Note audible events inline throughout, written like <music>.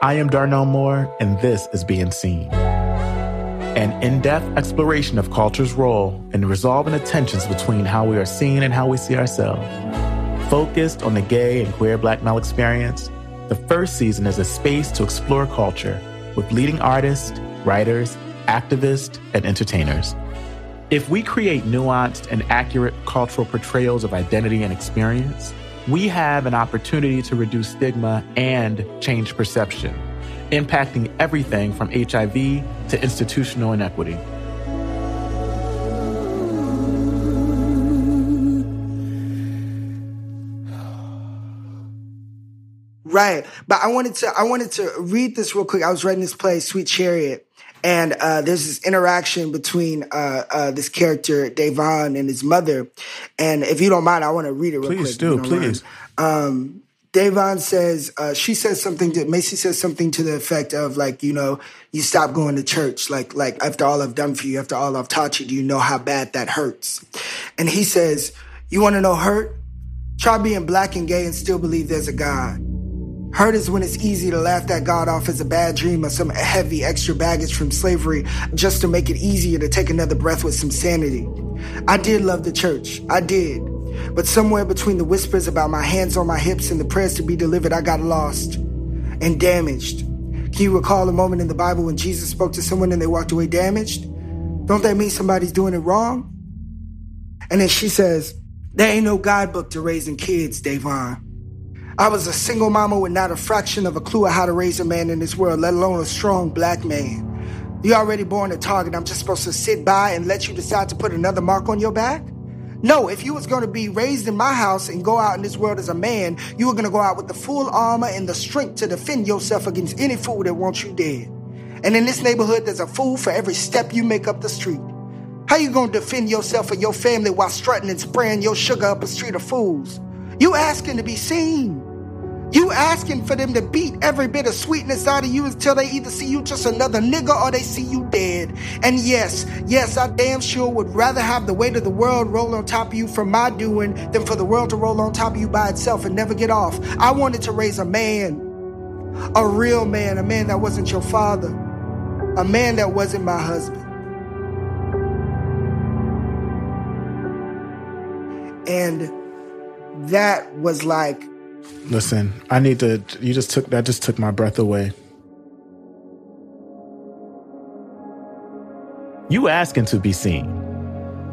I am Darnell Moore, and this is Being Seen. An in depth exploration of culture's role in resolving the tensions between how we are seen and how we see ourselves. Focused on the gay and queer black male experience, the first season is a space to explore culture with leading artists, writers, activists, and entertainers. If we create nuanced and accurate cultural portrayals of identity and experience, we have an opportunity to reduce stigma and change perception, impacting everything from HIV to institutional inequity. Right. But I wanted to I wanted to read this real quick. I was writing this play, Sweet Chariot. And uh, there's this interaction between uh, uh, this character, Davon, and his mother. And if you don't mind, I want to read it real please quick. Do, please um, Davon says, uh, she says something to, Macy says something to the effect of like, you know, you stop going to church. Like, like after all I've done for you, after all I've taught you, do you know how bad that hurts? And he says, you want to know hurt? Try being black and gay and still believe there's a God. Hurt is when it's easy to laugh that God off as a bad dream or some heavy extra baggage from slavery just to make it easier to take another breath with some sanity. I did love the church. I did. But somewhere between the whispers about my hands on my hips and the prayers to be delivered, I got lost and damaged. Can you recall a moment in the Bible when Jesus spoke to someone and they walked away damaged? Don't that mean somebody's doing it wrong? And then she says, There ain't no guidebook to raising kids, Davon. I was a single mama with not a fraction of a clue of how to raise a man in this world, let alone a strong black man. You already born a target. I'm just supposed to sit by and let you decide to put another mark on your back? No, if you was going to be raised in my house and go out in this world as a man, you were going to go out with the full armor and the strength to defend yourself against any fool that wants you dead. And in this neighborhood, there's a fool for every step you make up the street. How you to defend yourself or your family while strutting and spraying your sugar up a street of fools? You asking to be seen. You asking for them to beat every bit of sweetness out of you until they either see you just another nigga or they see you dead. And yes, yes, I damn sure would rather have the weight of the world roll on top of you for my doing than for the world to roll on top of you by itself and never get off. I wanted to raise a man, a real man, a man that wasn't your father, a man that wasn't my husband. And that was like Listen, I need to. You just took that. Just took my breath away. You asking to be seen.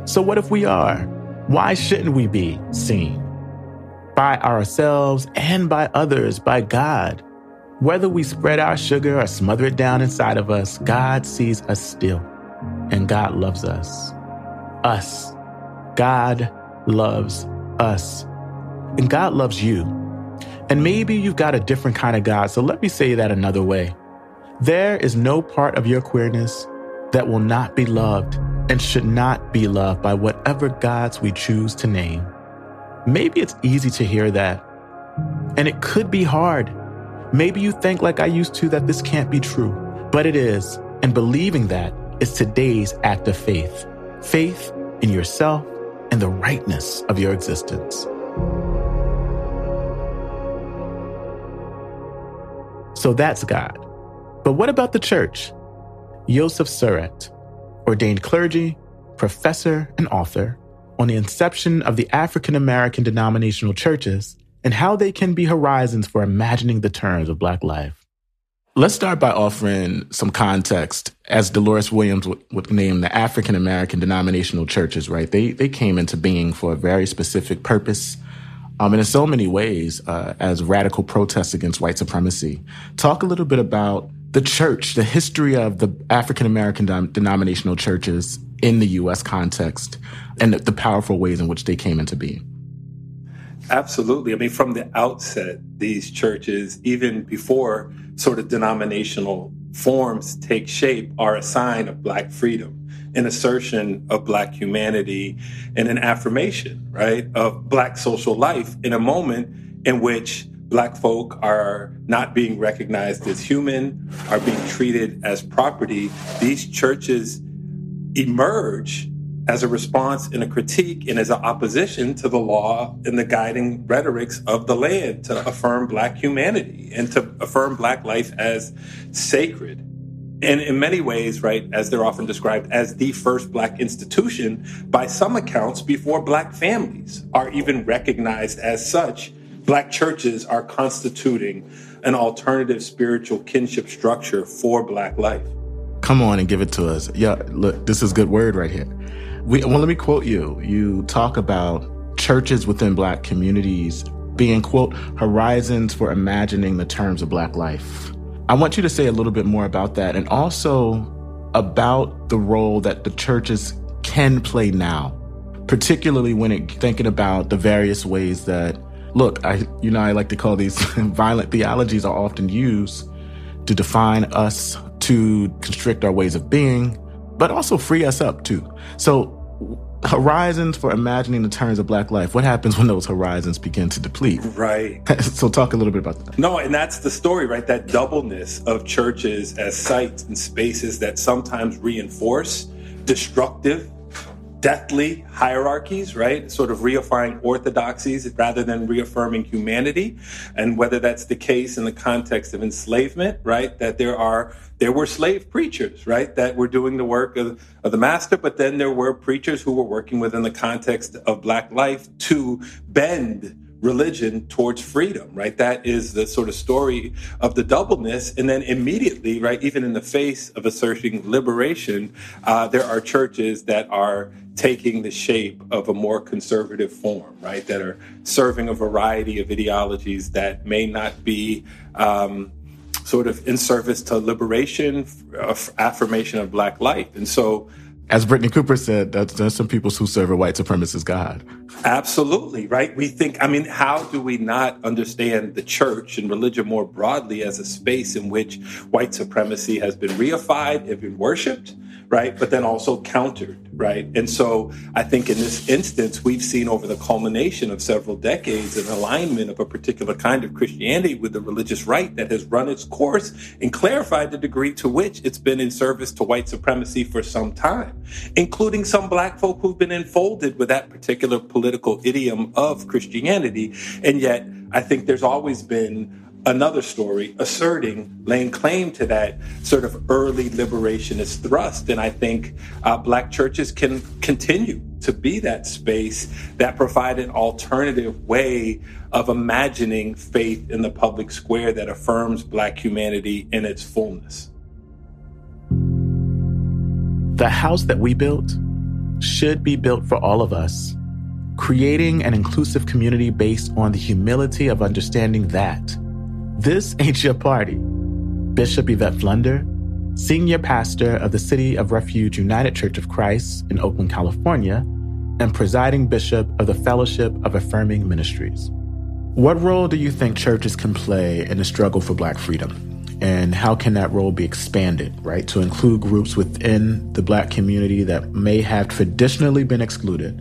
So what if we are? Why shouldn't we be seen? By ourselves and by others, by God. Whether we spread our sugar or smother it down inside of us, God sees us still. And God loves us. Us. God loves us. And God loves you. And maybe you've got a different kind of God, so let me say that another way. There is no part of your queerness that will not be loved and should not be loved by whatever gods we choose to name. Maybe it's easy to hear that, and it could be hard. Maybe you think, like I used to, that this can't be true, but it is. And believing that is today's act of faith faith in yourself and the rightness of your existence. So that's God. But what about the church? Josef Sorett, ordained clergy, professor, and author, on the inception of the African American denominational churches and how they can be horizons for imagining the terms of Black life. Let's start by offering some context. As Delores Williams would, would name the African American denominational churches, right? They, they came into being for a very specific purpose um, and in so many ways uh, as radical protests against white supremacy. Talk a little bit about the church, the history of the African American denominational churches in the U.S. context, and the, the powerful ways in which they came into being. Absolutely. I mean, from the outset, these churches, even before sort of denominational forms take shape, are a sign of Black freedom an assertion of Black humanity and an affirmation, right, of Black social life in a moment in which Black folk are not being recognized as human, are being treated as property. These churches emerge as a response and a critique and as an opposition to the law and the guiding rhetorics of the land to affirm Black humanity and to affirm Black life as sacred. And in many ways, right, as they're often described as the first Black institution, by some accounts, before Black families are even recognized as such, Black churches are constituting an alternative spiritual kinship structure for Black life. Come on and give it to us. Yeah, look, this is good word right here. We, well, let me quote you. You talk about churches within Black communities being, quote, horizons for imagining the terms of Black life. I want you to say a little bit more about that and also about the role that the churches can play now, particularly when it, thinking about the various ways that, look, I, you know, I like to call these <laughs> violent theologies are often used to define us, to constrict our ways of being, but also free us up too. So horizons for imagining the terms of black life. What happens when those horizons begin to deplete? Right. <laughs> So talk a little bit about that. No and that's the story right? That doubleness of churches as sites and spaces that sometimes reinforce destructive deathly hierarchies, right? Sort of reaffirming orthodoxies rather than reaffirming humanity. And whether that's the case in the context of enslavement, right? That there are, there were slave preachers, right? That were doing the work of, of the master, but then there were preachers who were working within the context of black life to bend religion towards freedom, right? That is the sort of story of the doubleness. And then immediately, right, even in the face of asserting liberation, uh, there are churches that are taking the shape of a more conservative form, right? That are serving a variety of ideologies that may not be um, sort of in service to liberation, affirmation of Black life. And so, as Brittney Cooper said, there's some people who serve a white supremacist God. Absolutely, right? We think, I mean, how do we not understand the church and religion more broadly as a space in which white supremacy has been reified, have been worshiped? right? But then also countered, right? And so I think in this instance, we've seen over the culmination of several decades an alignment of a particular kind of Christianity with the religious right that has run its course and clarified the degree to which it's been in service to white supremacy for some time, including some black folk who've been enfolded with that particular political idiom of Christianity. And yet, I think there's always been another story asserting, laying claim to that sort of early liberationist thrust. And I think uh, Black churches can continue to be that space that provide an alternative way of imagining faith in the public square that affirms Black humanity in its fullness. The house that we built should be built for all of us, creating an inclusive community based on the humility of understanding that this <laughs> ain't your party. Bishop Yvette Flunder, senior pastor of the City of Refuge United Church of Christ in Oakland, California, and presiding bishop of the Fellowship of Affirming Ministries. What role do you think churches can play in the struggle for Black freedom? And how can that role be expanded, right, to include groups within the Black community that may have traditionally been excluded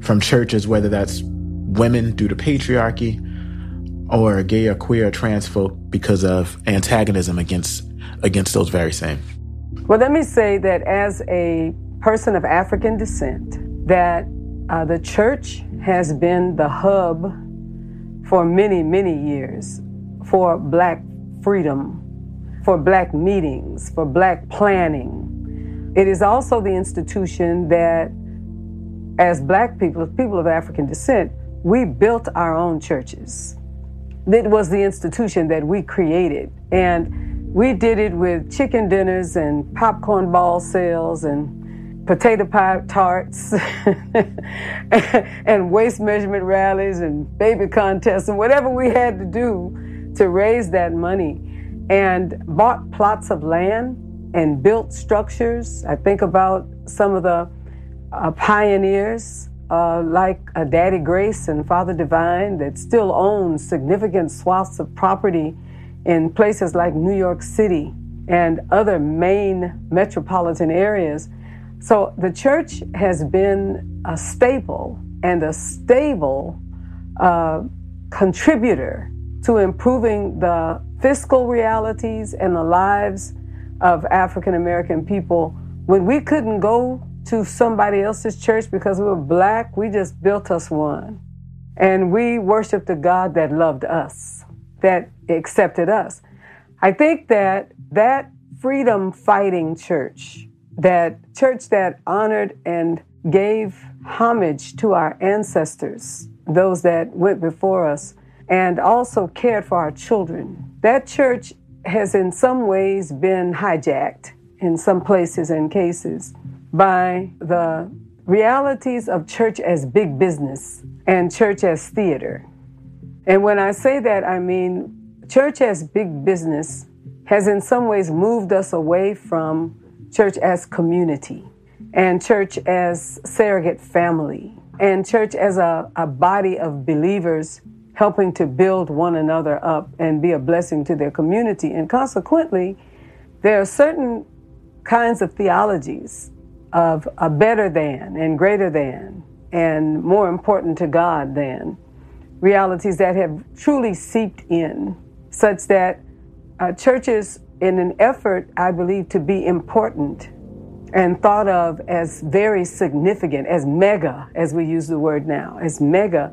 from churches, whether that's women due to patriarchy, or gay or queer or trans folk because of antagonism against against those very same? Well, let me say that as a person of African descent, that uh, the church has been the hub for many, many years for black freedom, for black meetings, for black planning. It is also the institution that, as black people, as people of African descent, we built our own churches. It was the institution that we created. And we did it with chicken dinners and popcorn ball sales and potato pie tarts <laughs> and waist measurement rallies and baby contests and whatever we had to do to raise that money. And bought plots of land and built structures. I think about some of the uh, pioneers uh, like uh, Daddy Grace and Father Divine that still own significant swaths of property in places like New York City and other main metropolitan areas. So the church has been a staple and a stable uh, contributor to improving the fiscal realities and the lives of African American people when we couldn't go to somebody else's church because we were black. We just built us one. And we worshiped a God that loved us, that accepted us. I think that that freedom fighting church, that church that honored and gave homage to our ancestors, those that went before us, and also cared for our children. That church has in some ways been hijacked in some places and cases by the realities of church as big business and church as theater. And when I say that, I mean church as big business has in some ways moved us away from church as community and church as surrogate family and church as a, a body of believers helping to build one another up and be a blessing to their community. And consequently, there are certain kinds of theologies of a better than and greater than and more important to God than realities that have truly seeped in, such that uh, churches, in an effort, I believe, to be important and thought of as very significant, as mega, as we use the word now, as mega,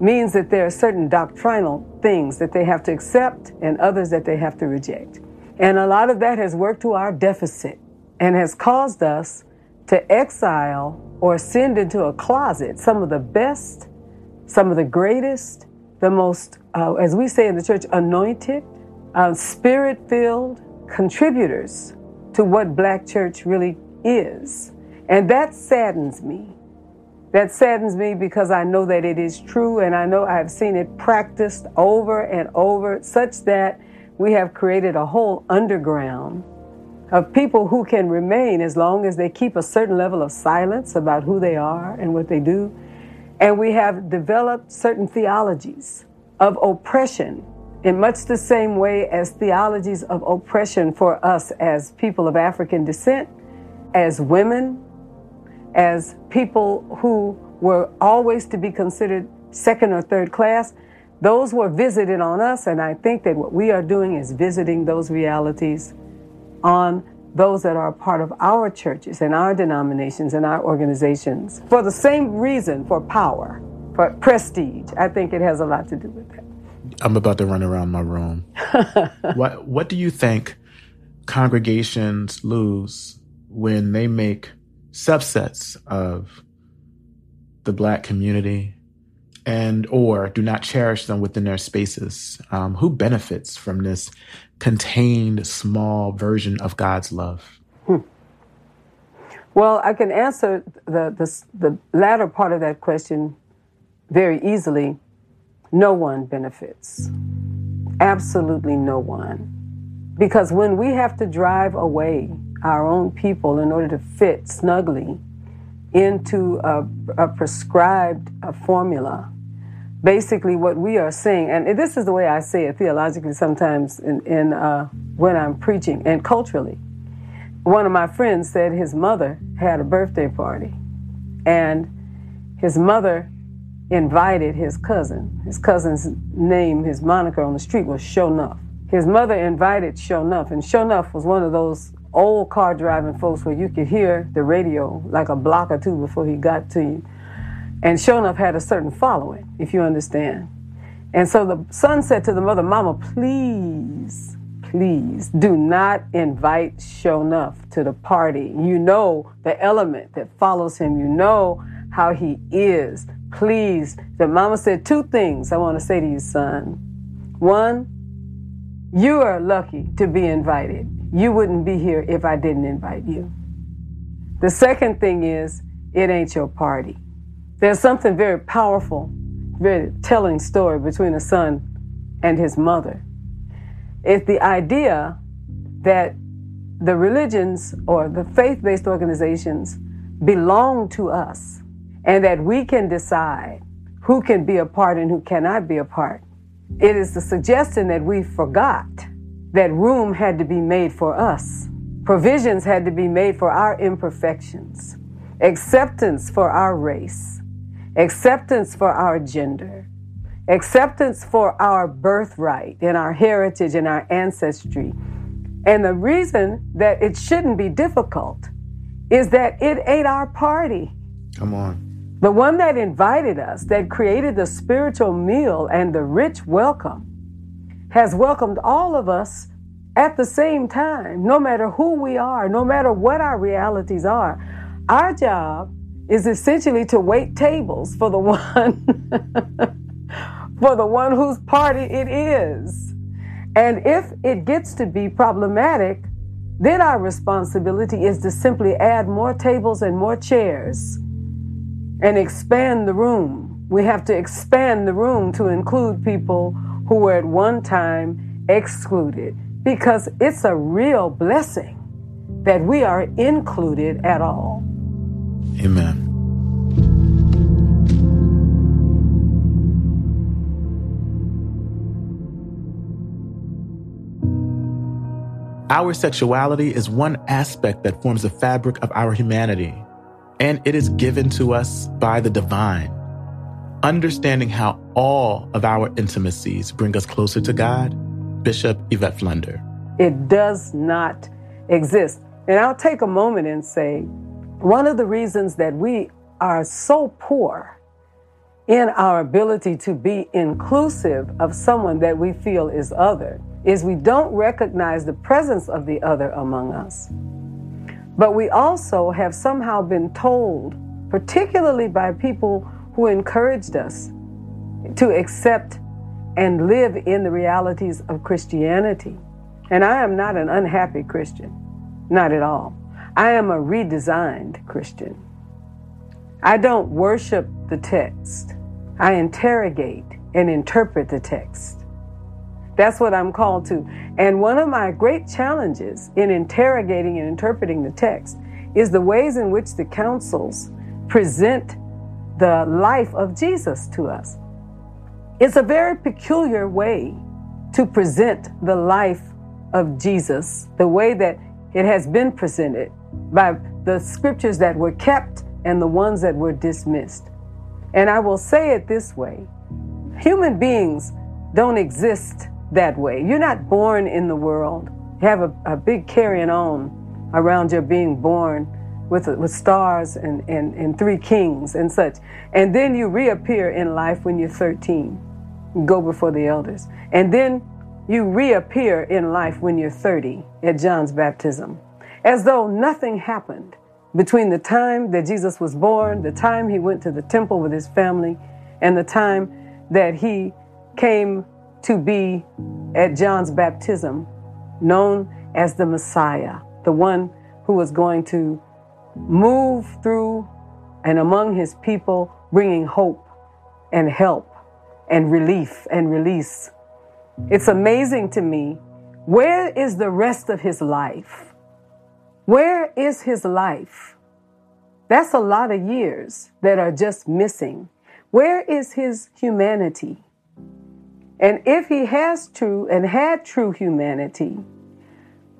means that there are certain doctrinal things that they have to accept and others that they have to reject. And a lot of that has worked to our deficit and has caused us to exile or send into a closet some of the best, some of the greatest, the most, uh, as we say in the church, anointed, uh, spirit filled contributors to what black church really is. And that saddens me that saddens me because I know that it is true and I know I've seen it practiced over and over, such that we have created a whole underground of people who can remain as long as they keep a certain level of silence about who they are and what they do. And we have developed certain theologies of oppression in much the same way as theologies of oppression for us as people of African descent, as women, as people who were always to be considered second or third class, those were visited on us. And I think that what we are doing is visiting those realities on those that are part of our churches and our denominations and our organizations for the same reason for power, for prestige. I think it has a lot to do with that. I'm about to run around my room. <laughs> what what do you think congregations lose when they make subsets of the black community and or do not cherish them within their spaces. Um, who benefits from this contained small version of god's love? Hmm. well i can answer the, the, the latter part of that question very easily. No one benefits. Absolutely no one. Because when we have to drive away our own people in order to fit snugly into a, a prescribed a formula. Basically, what we are saying, and this is the way I say it theologically sometimes in, in uh, when I'm preaching and culturally. One of my friends said his mother had a birthday party, and his mother invited his cousin. His cousin's name, his moniker on the street was Shonuff. His mother invited Shonuff, and Shonuff was one of those old car driving folks where you could hear the radio like a block or two before he got to you. And sure enough, had a certain following, if you understand. And so the son said to the mother, Mama, please, please do not invite Shonuff to the party. You know the element that follows him, you know how he is. Please. The mama said two things I want to say to you, son. One, you are lucky to be invited. You wouldn't be here if I didn't invite you. The second thing is, it ain't your party. There's something very powerful, very telling story between a son and his mother. It's the idea that the religions or the faith based organizations belong to us and that we can decide who can be a part and who cannot be a part. It is the suggestion that we forgot that room had to be made for us. Provisions had to be made for our imperfections, acceptance for our race, acceptance for our gender, acceptance for our birthright and our heritage and our ancestry. And the reason that it shouldn't be difficult is that it ain't our party. Come on. The one that invited us, that created the spiritual meal and the rich welcome, has welcomed all of us at the same time, no matter who we are, no matter what our realities are. Our job is essentially to wait tables for the <laughs> one for the one whose party it is. And if it gets to be problematic, then our responsibility is to simply add more tables and more chairs and expand the room. We have to expand the room to include people who were at one time excluded because it's a real blessing that we are included at all. Amen. Our sexuality is one aspect that forms the fabric of our humanity and it is given to us by the divine. Understanding how all of our intimacies bring us closer to God, Bishop Yvette Flunder. It does not exist. And I'll take a moment and say one of the reasons that we are so poor in our ability to be inclusive of someone that we feel is other is we don't recognize the presence of the other among us. But we also have somehow been told, particularly by people who encouraged us to accept and live in the realities of Christianity. And I am not an unhappy Christian, not at all. I am a redesigned Christian. I don't worship the text, I interrogate and interpret the text. That's what I'm called to. And one of my great challenges in interrogating and interpreting the text is the ways in which the councils present the life of Jesus to us. It's a very peculiar way to present the life of Jesus, the way that it has been presented by the scriptures that were kept and the ones that were dismissed. And I will say it this way human beings don't exist that way. You're not born in the world. You have a, a big carrying on around your being born with, with stars and, and, and three kings and such. And then you reappear in life when you're 13. You go before the elders. And then you reappear in life when you're 30 at John's baptism. As though nothing happened between the time that Jesus was born, the time he went to the temple with his family, and the time that he came to be at John's baptism known as the Messiah, the one who was going to move through and among his people, bringing hope and help and relief and release. It's amazing to me. Where is the rest of his life? Where is his life? That's a lot of years that are just missing. Where is his humanity? And if he has true and had true humanity,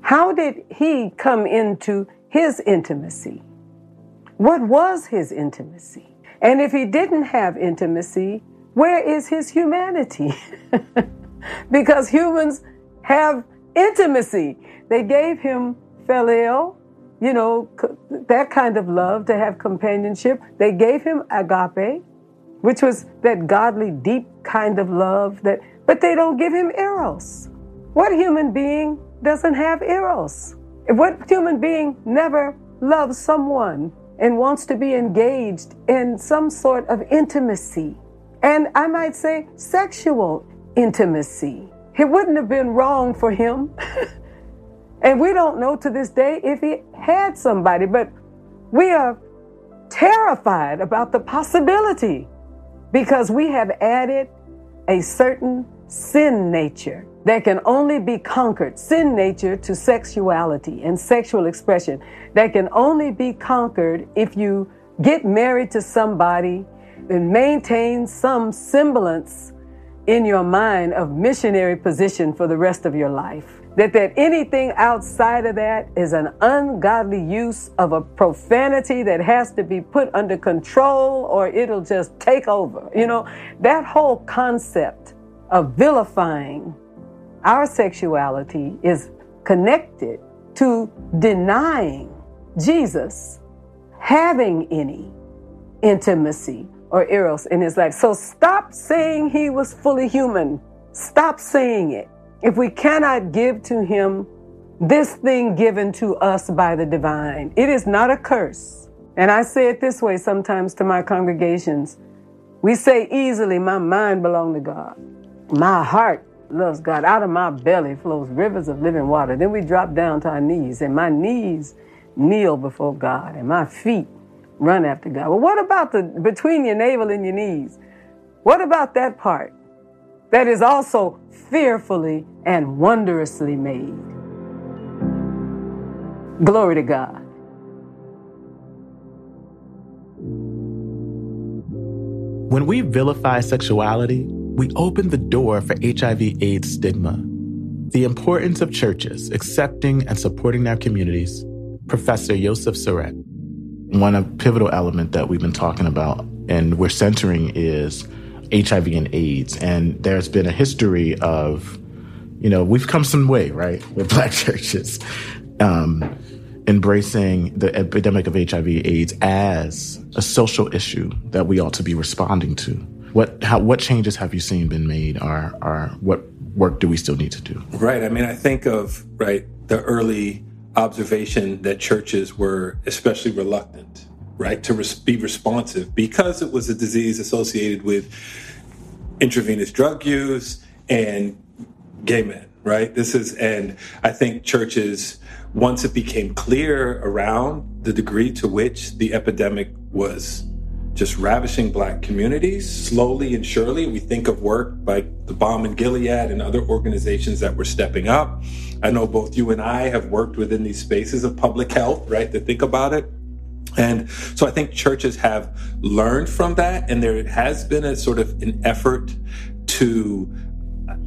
how did he come into his intimacy? What was his intimacy? And if he didn't have intimacy, where is his humanity? <laughs> because humans have intimacy. They gave him phileo, you know, that kind of love to have companionship. They gave him agape, which was that godly, deep kind of love that but they don't give him eros. What human being doesn't have eros? What human being never loves someone and wants to be engaged in some sort of intimacy? And I might say sexual intimacy. It wouldn't have been wrong for him. <laughs> and we don't know to this day if he had somebody, but we are terrified about the possibility because we have added a certain sin nature that can only be conquered, sin nature to sexuality and sexual expression that can only be conquered if you get married to somebody and maintain some semblance in your mind of missionary position for the rest of your life. That that anything outside of that is an ungodly use of a profanity that has to be put under control or it'll just take over. You know, that whole concept of vilifying our sexuality is connected to denying Jesus having any intimacy or eros in his life. So stop saying he was fully human. Stop saying it. If we cannot give to him this thing given to us by the divine, it is not a curse. And I say it this way sometimes to my congregations. We say easily, my mind belongs to God. My heart loves God. Out of my belly flows rivers of living water. Then we drop down to our knees, and my knees kneel before God, and my feet run after God. Well, what about the between your navel and your knees? What about that part that is also fearfully and wondrously made? Glory to God. When we vilify sexuality, we open the door for HIV AIDS stigma. The importance of churches accepting and supporting their communities, Professor Josef Sorett. One pivotal element that we've been talking about and we're centering is HIV and AIDS. And there's been a history of, you know, we've come some way, right, with <laughs> black churches. Um, embracing the epidemic of HIV AIDS as a social issue that we ought to be responding to. What how what changes have you seen been made or or what work do we still need to do? Right. I mean, I think of right the early observation that churches were especially reluctant, right, to res- be responsive because it was a disease associated with intravenous drug use and gay men, right? This is, and I think churches, once it became clear around the degree to which the epidemic was just ravishing black communities slowly and surely. We think of work like the Balm in Gilead and other organizations that were stepping up. I know both you and I have worked within these spaces of public health, right, to think about it. And so I think churches have learned from that, and there has been a sort of an effort to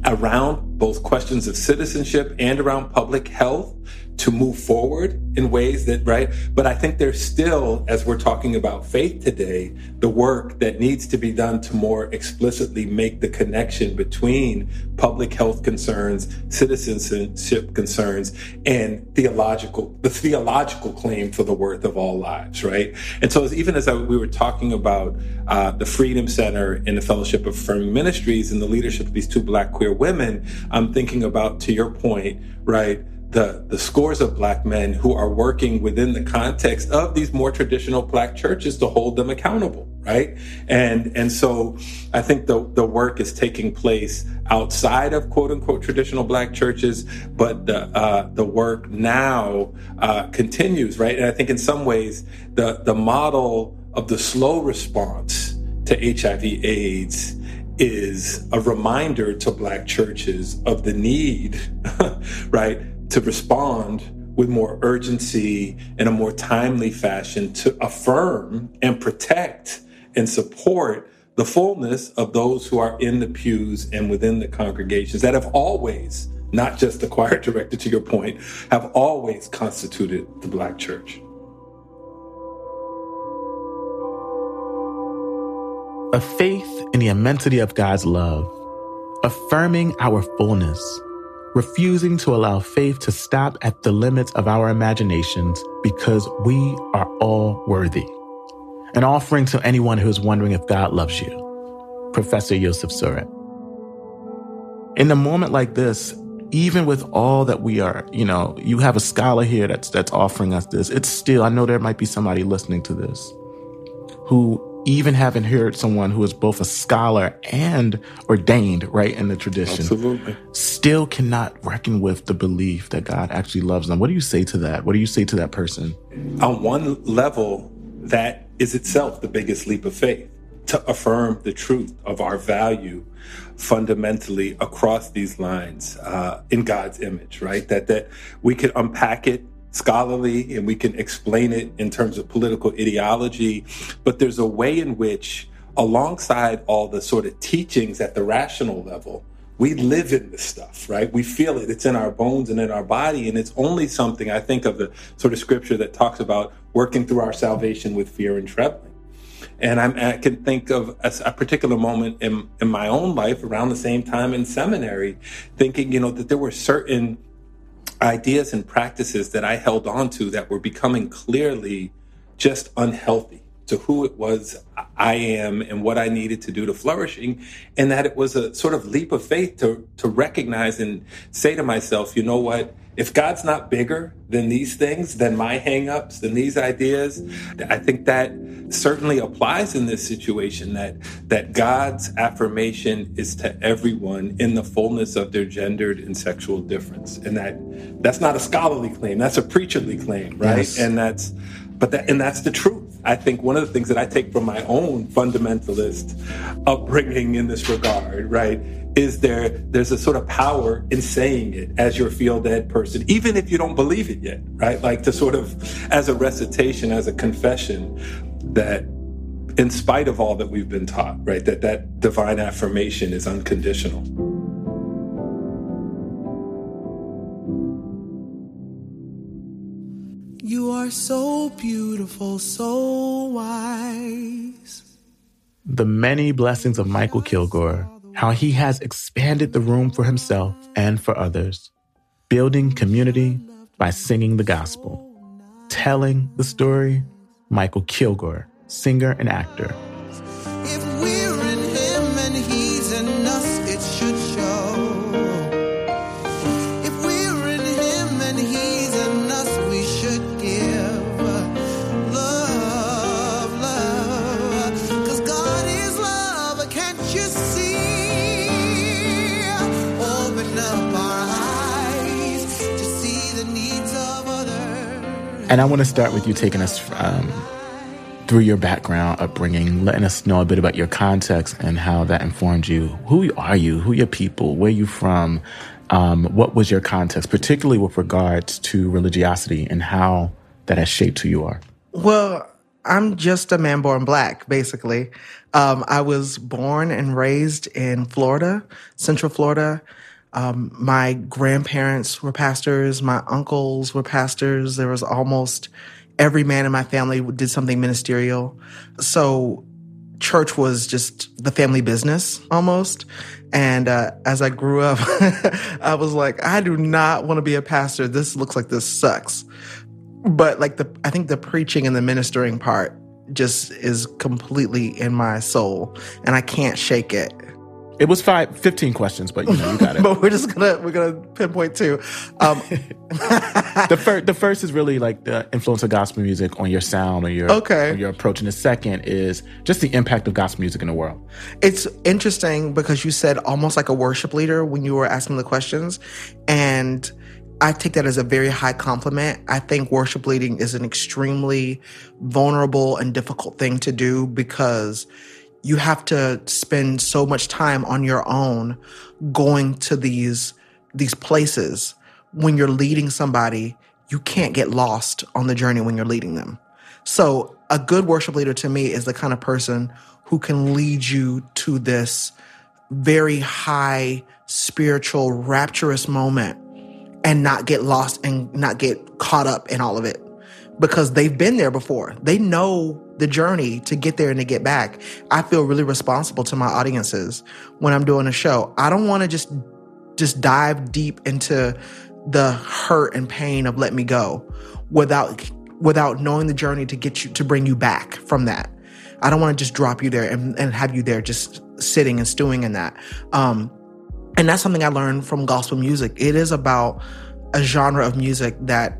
around both questions of citizenship and around public health to move forward in ways that, right? But I think there's still, as we're talking about faith today, the work that needs to be done to more explicitly make the connection between public health concerns, citizenship concerns, and theological, the theological claim for the worth of all lives, right? And so even as I, we were talking about uh, the Freedom Center and the Fellowship of Affirming Ministries and the leadership of these two black queer women, I'm thinking about, to your point, right? The, the scores of black men who are working within the context of these more traditional black churches to hold them accountable right? And and so i think the the work is taking place outside of quote unquote traditional black churches but the uh, the work now uh, continues right? And i think in some ways the the model of the slow response to hiv aids is a reminder to black churches of the need <laughs> right to respond with more urgency in a more timely fashion to affirm and protect and support the fullness of those who are in the pews and within the congregations that have always, not just the choir director to your point, have always constituted the Black church. A faith in the immensity of God's love, affirming our fullness refusing to allow faith to stop at the limits of our imaginations because we are all worthy. An offering to anyone who is wondering if God loves you. Professor Josef Sorett. In a moment like this, even with all that we are, you know, you have a scholar here that's that's offering us this. It's still, I know there might be somebody listening to this who even haven't heard someone who is both a scholar and ordained right in the tradition Absolutely. still cannot reckon with the belief that God actually loves them. What do you say to that? What do you say to that person? On one level, that is itself the biggest leap of faith to affirm the truth of our value fundamentally across these lines uh, in God's image, right? That that we could unpack it scholarly and we can explain it in terms of political ideology. But there's a way in which, alongside all the sort of teachings at the rational level, we live in this stuff, right? We feel it. It's in our bones and in our body. And it's only something I think of the sort of scripture that talks about working through our salvation with fear and trembling. And I'm, i can think of a, a, particular moment in, in my own life around the same time in seminary, thinking, you know, that there were certain ideas and practices that I held on to that were becoming clearly just unhealthy to who it was I am and what I needed to do to flourishing. And that it was a sort of leap of faith to, to recognize and say to myself, you know what? If God's not bigger than these things, than my hangups, than these ideas, I think that certainly applies in this situation that that God's affirmation is to everyone in the fullness of their gendered and sexual difference. And that that's not a scholarly claim, that's a preacherly claim, right? Yes. And that's but that and that's the truth. I think one of the things that I take from my own fundamentalist upbringing in this regard, right, is there there's a sort of power in saying it as your field ed person, even if you don't believe it yet, right? Like to sort of as a recitation, as a confession that in spite of all that we've been taught, right, that that divine affirmation is unconditional. You are so beautiful, so wise. The many blessings of Mykal Kilgore, how he has expanded the room for himself and for others, building community by singing the gospel, telling the story, Mykal Kilgore, singer and actor. And I want to start with you taking us um, through your background, upbringing, letting us know a bit about your context and how that informed you. Who are you? Who are your people? Where are you from? Um, what was your context, particularly with regards to religiosity and how that has shaped who you are? Well, I'm just a man born black, basically. Um, I was born and raised in Florida, Central Florida. Um, my grandparents were pastors. My uncles were pastors. There was almost every man in my family did something ministerial. So church was just the family business almost. And uh, as I grew up, <laughs> I was like, I do not want to be a pastor. This looks like this sucks. But like the, I think the preaching and the ministering part just is completely in my soul, and I can't shake it. It was five, 15 questions, but you know, you got it. <laughs> but we're just gonna we're gonna pinpoint two. Um, <laughs> the first the first is really like the influence of gospel music on your sound or your okay or your approach, and the second is just the impact of gospel music in the world. It's interesting because you said almost like a worship leader when you were asking the questions, and I take that as a very high compliment. I think worship leading is an extremely vulnerable and difficult thing to do because you have to spend so much time on your own going to these these places. When you're leading somebody you can't get lost on the journey when you're leading them. So a good worship leader to me is the kind of person who can lead you to this very high spiritual rapturous moment and not get lost and not get caught up in all of it because they've been there before. They know the journey to get there and to get back. I feel really responsible to my audiences when I'm doing a show. I don't want to just just dive deep into the hurt and pain of let me go without without knowing the journey to get you to bring you back from that. I don't want to just drop you there and, and have you there just sitting and stewing in that. Um, and that's something I learned from gospel music. It is about a genre of music that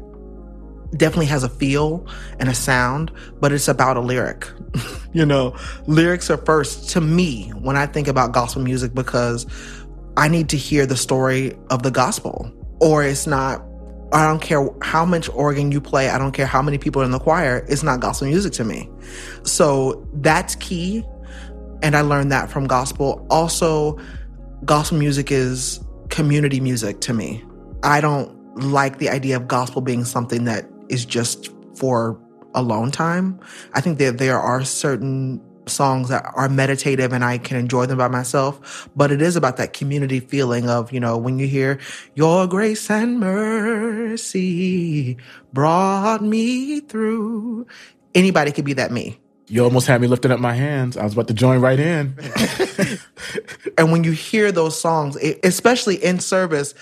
definitely has a feel and a sound, but it's about a lyric. <laughs> you know, lyrics are first to me when I think about gospel music because I need to hear the story of the gospel. Or it's not, I don't care how much organ you play, I don't care how many people are in the choir, it's not gospel music to me. So that's key. And I learned that from gospel. Also, gospel music is community music to me. I don't like the idea of gospel being something that is just for alone time. I think that there are certain songs that are meditative and I can enjoy them by myself, but it is about that community feeling of, you know, when you hear your grace and mercy brought me through. Anybody could be that me. You almost had me lifting up my hands. I was about to join right in. <laughs> and when you hear those songs, especially in service,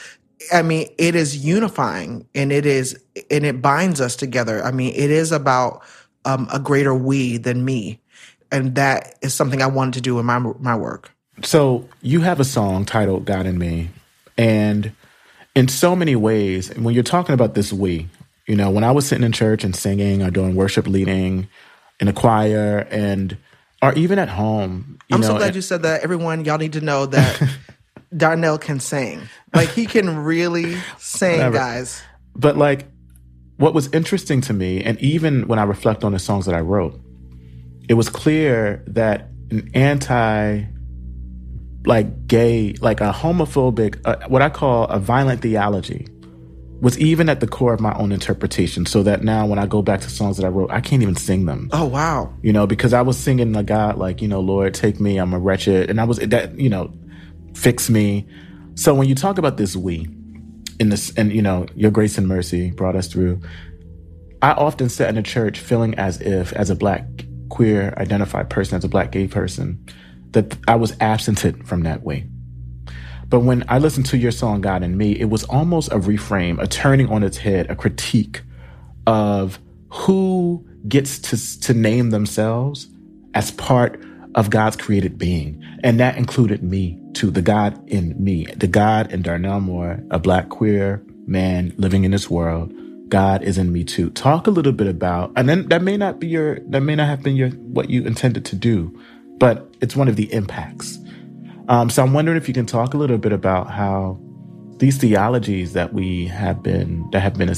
I mean, it is unifying and it is, and it binds us together. I mean, it is about um, a greater we than me. And that is something I wanted to do in my, my work. So you have a song titled God in Me. And in so many ways, when you're talking about this we, you know, when I was sitting in church and singing or doing worship leading in a choir and or even at home. I'm know, so glad and, you said that. Everyone, y'all need to know that <laughs> Darnell can sing. Like he can really <laughs> sing, guys. But like what was interesting to me, and even when I reflect on the songs that I wrote, it was clear that an anti like gay, like a homophobic, uh, what I call a violent theology was even at the core of my own interpretation. So that now when I go back to songs that I wrote, I can't even sing them. Oh, wow. You know, because I was singing a God, like, you know, Lord, take me, I'm a wretched. And I was that, you know, fix me. So when you talk about this we in this, and, you know, your grace and mercy brought us through, I often sat in a church feeling as if, as a black queer identified person, as a black gay person, that I was absented from that way. But when I listened to your song, God in Me, it was almost a reframe, a turning on its head, a critique of who gets to, to name themselves as part of God's created being. And that included me too, the God in me, the God in Darnell Moore, a black queer man living in this world. God is in me too. Talk a little bit about, and then that may not be your, that may not have been your, what you intended to do, but it's one of the impacts. Um, so I'm wondering if you can talk a little bit about how these theologies that we have been, that have been a,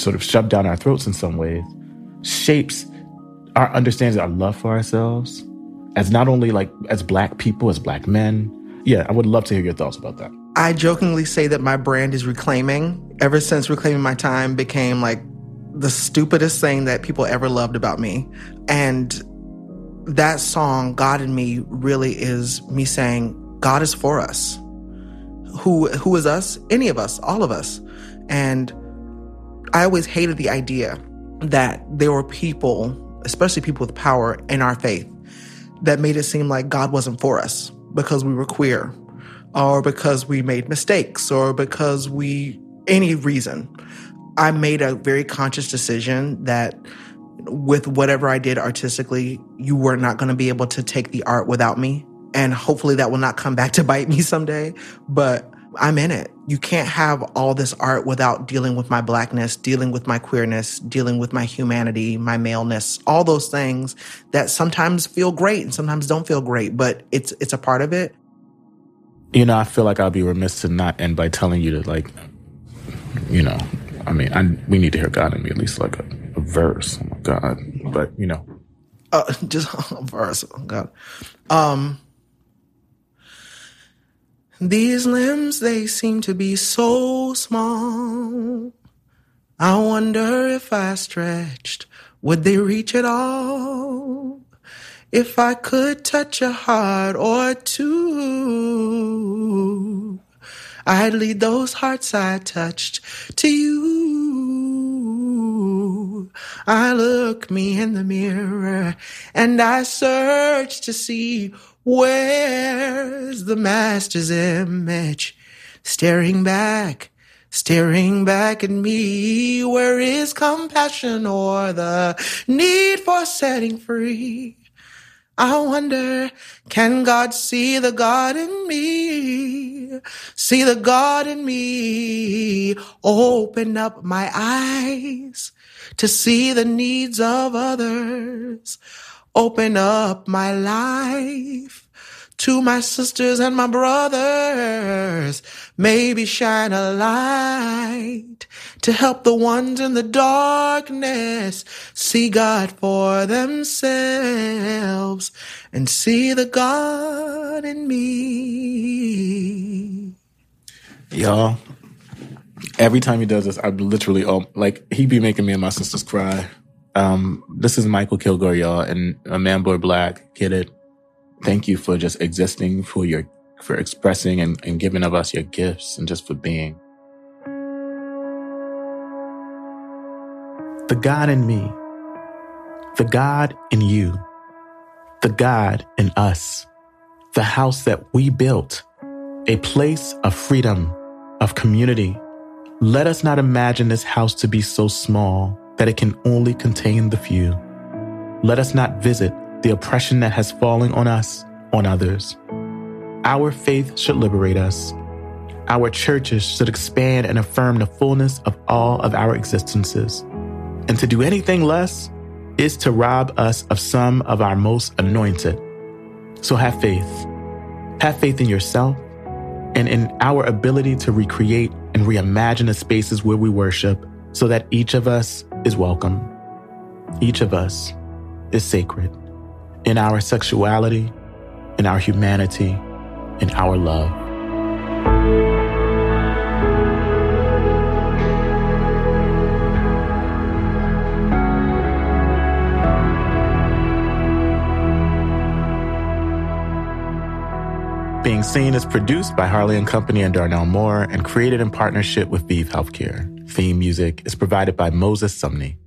sort of shoved down our throats in some ways, shapes our understanding, our love for ourselves, as not only like as black people, as black men. Yeah, I would love to hear your thoughts about that. I jokingly say that my brand is reclaiming. Ever since reclaiming my time became like the stupidest thing that people ever loved about me. And that song, God in Me, really is me saying, God is for us. Who who is us? Any of us, all of us. And I always hated the idea that there were people, especially people with power in our faith, that made it seem like God wasn't for us because we were queer or because we made mistakes or because we, any reason. I made a very conscious decision that with whatever I did artistically, you were not going to be able to take the art without me. And hopefully that will not come back to bite me someday, but I'm in it. You can't have all this art without dealing with my blackness, dealing with my queerness, dealing with my humanity, my maleness, all those things that sometimes feel great and sometimes don't feel great, but it's it's a part of it. You know, I feel like I'll be remiss to not end by telling you to like, you know, I mean, I, we need to hear God in me at least like a, a verse. Oh my God, but you know, uh, <laughs> just a verse. Oh God, um. These limbs, they seem to be so small. I wonder if I stretched, would they reach at all? If I could touch a heart or two, I'd lead those hearts I touched to you. I look me in the mirror and I search to see Where's the master's image? Staring back, staring back at me. Where is compassion or the need for setting free? I wonder, can God see the God in me? See the God in me. Open up my eyes to see the needs of others. Open up my life to my sisters and my brothers. Maybe shine a light to help the ones in the darkness see God for themselves and see the God in me. Y'all, every time he does this, I literally, oh, like, he'd be making me and my sisters cry. Um, this is Mykal Kilgore, y'all, and a man boy black. Get it? Thank you for just existing, for your, for expressing and, and giving of us your gifts and just for being. The God in me, the God in you, the God in us, the house that we built, a place of freedom, of community. Let us not imagine this house to be so small that it can only contain the few. let us not visit the oppression that has fallen on us, on others. Our faith should liberate us. Our churches should expand and affirm the fullness of all of our existences. And to do anything less is to rob us of some of our most anointed. So have faith. Have faith in yourself and in our ability to recreate and reimagine the spaces where we worship so that each of us is welcome. Each of us is sacred in our sexuality, in our humanity, in our love. Being Seen is produced by Harley and Company and Darnell Moore and created in partnership with ViiV Healthcare. Theme music is provided by Moses Sumney.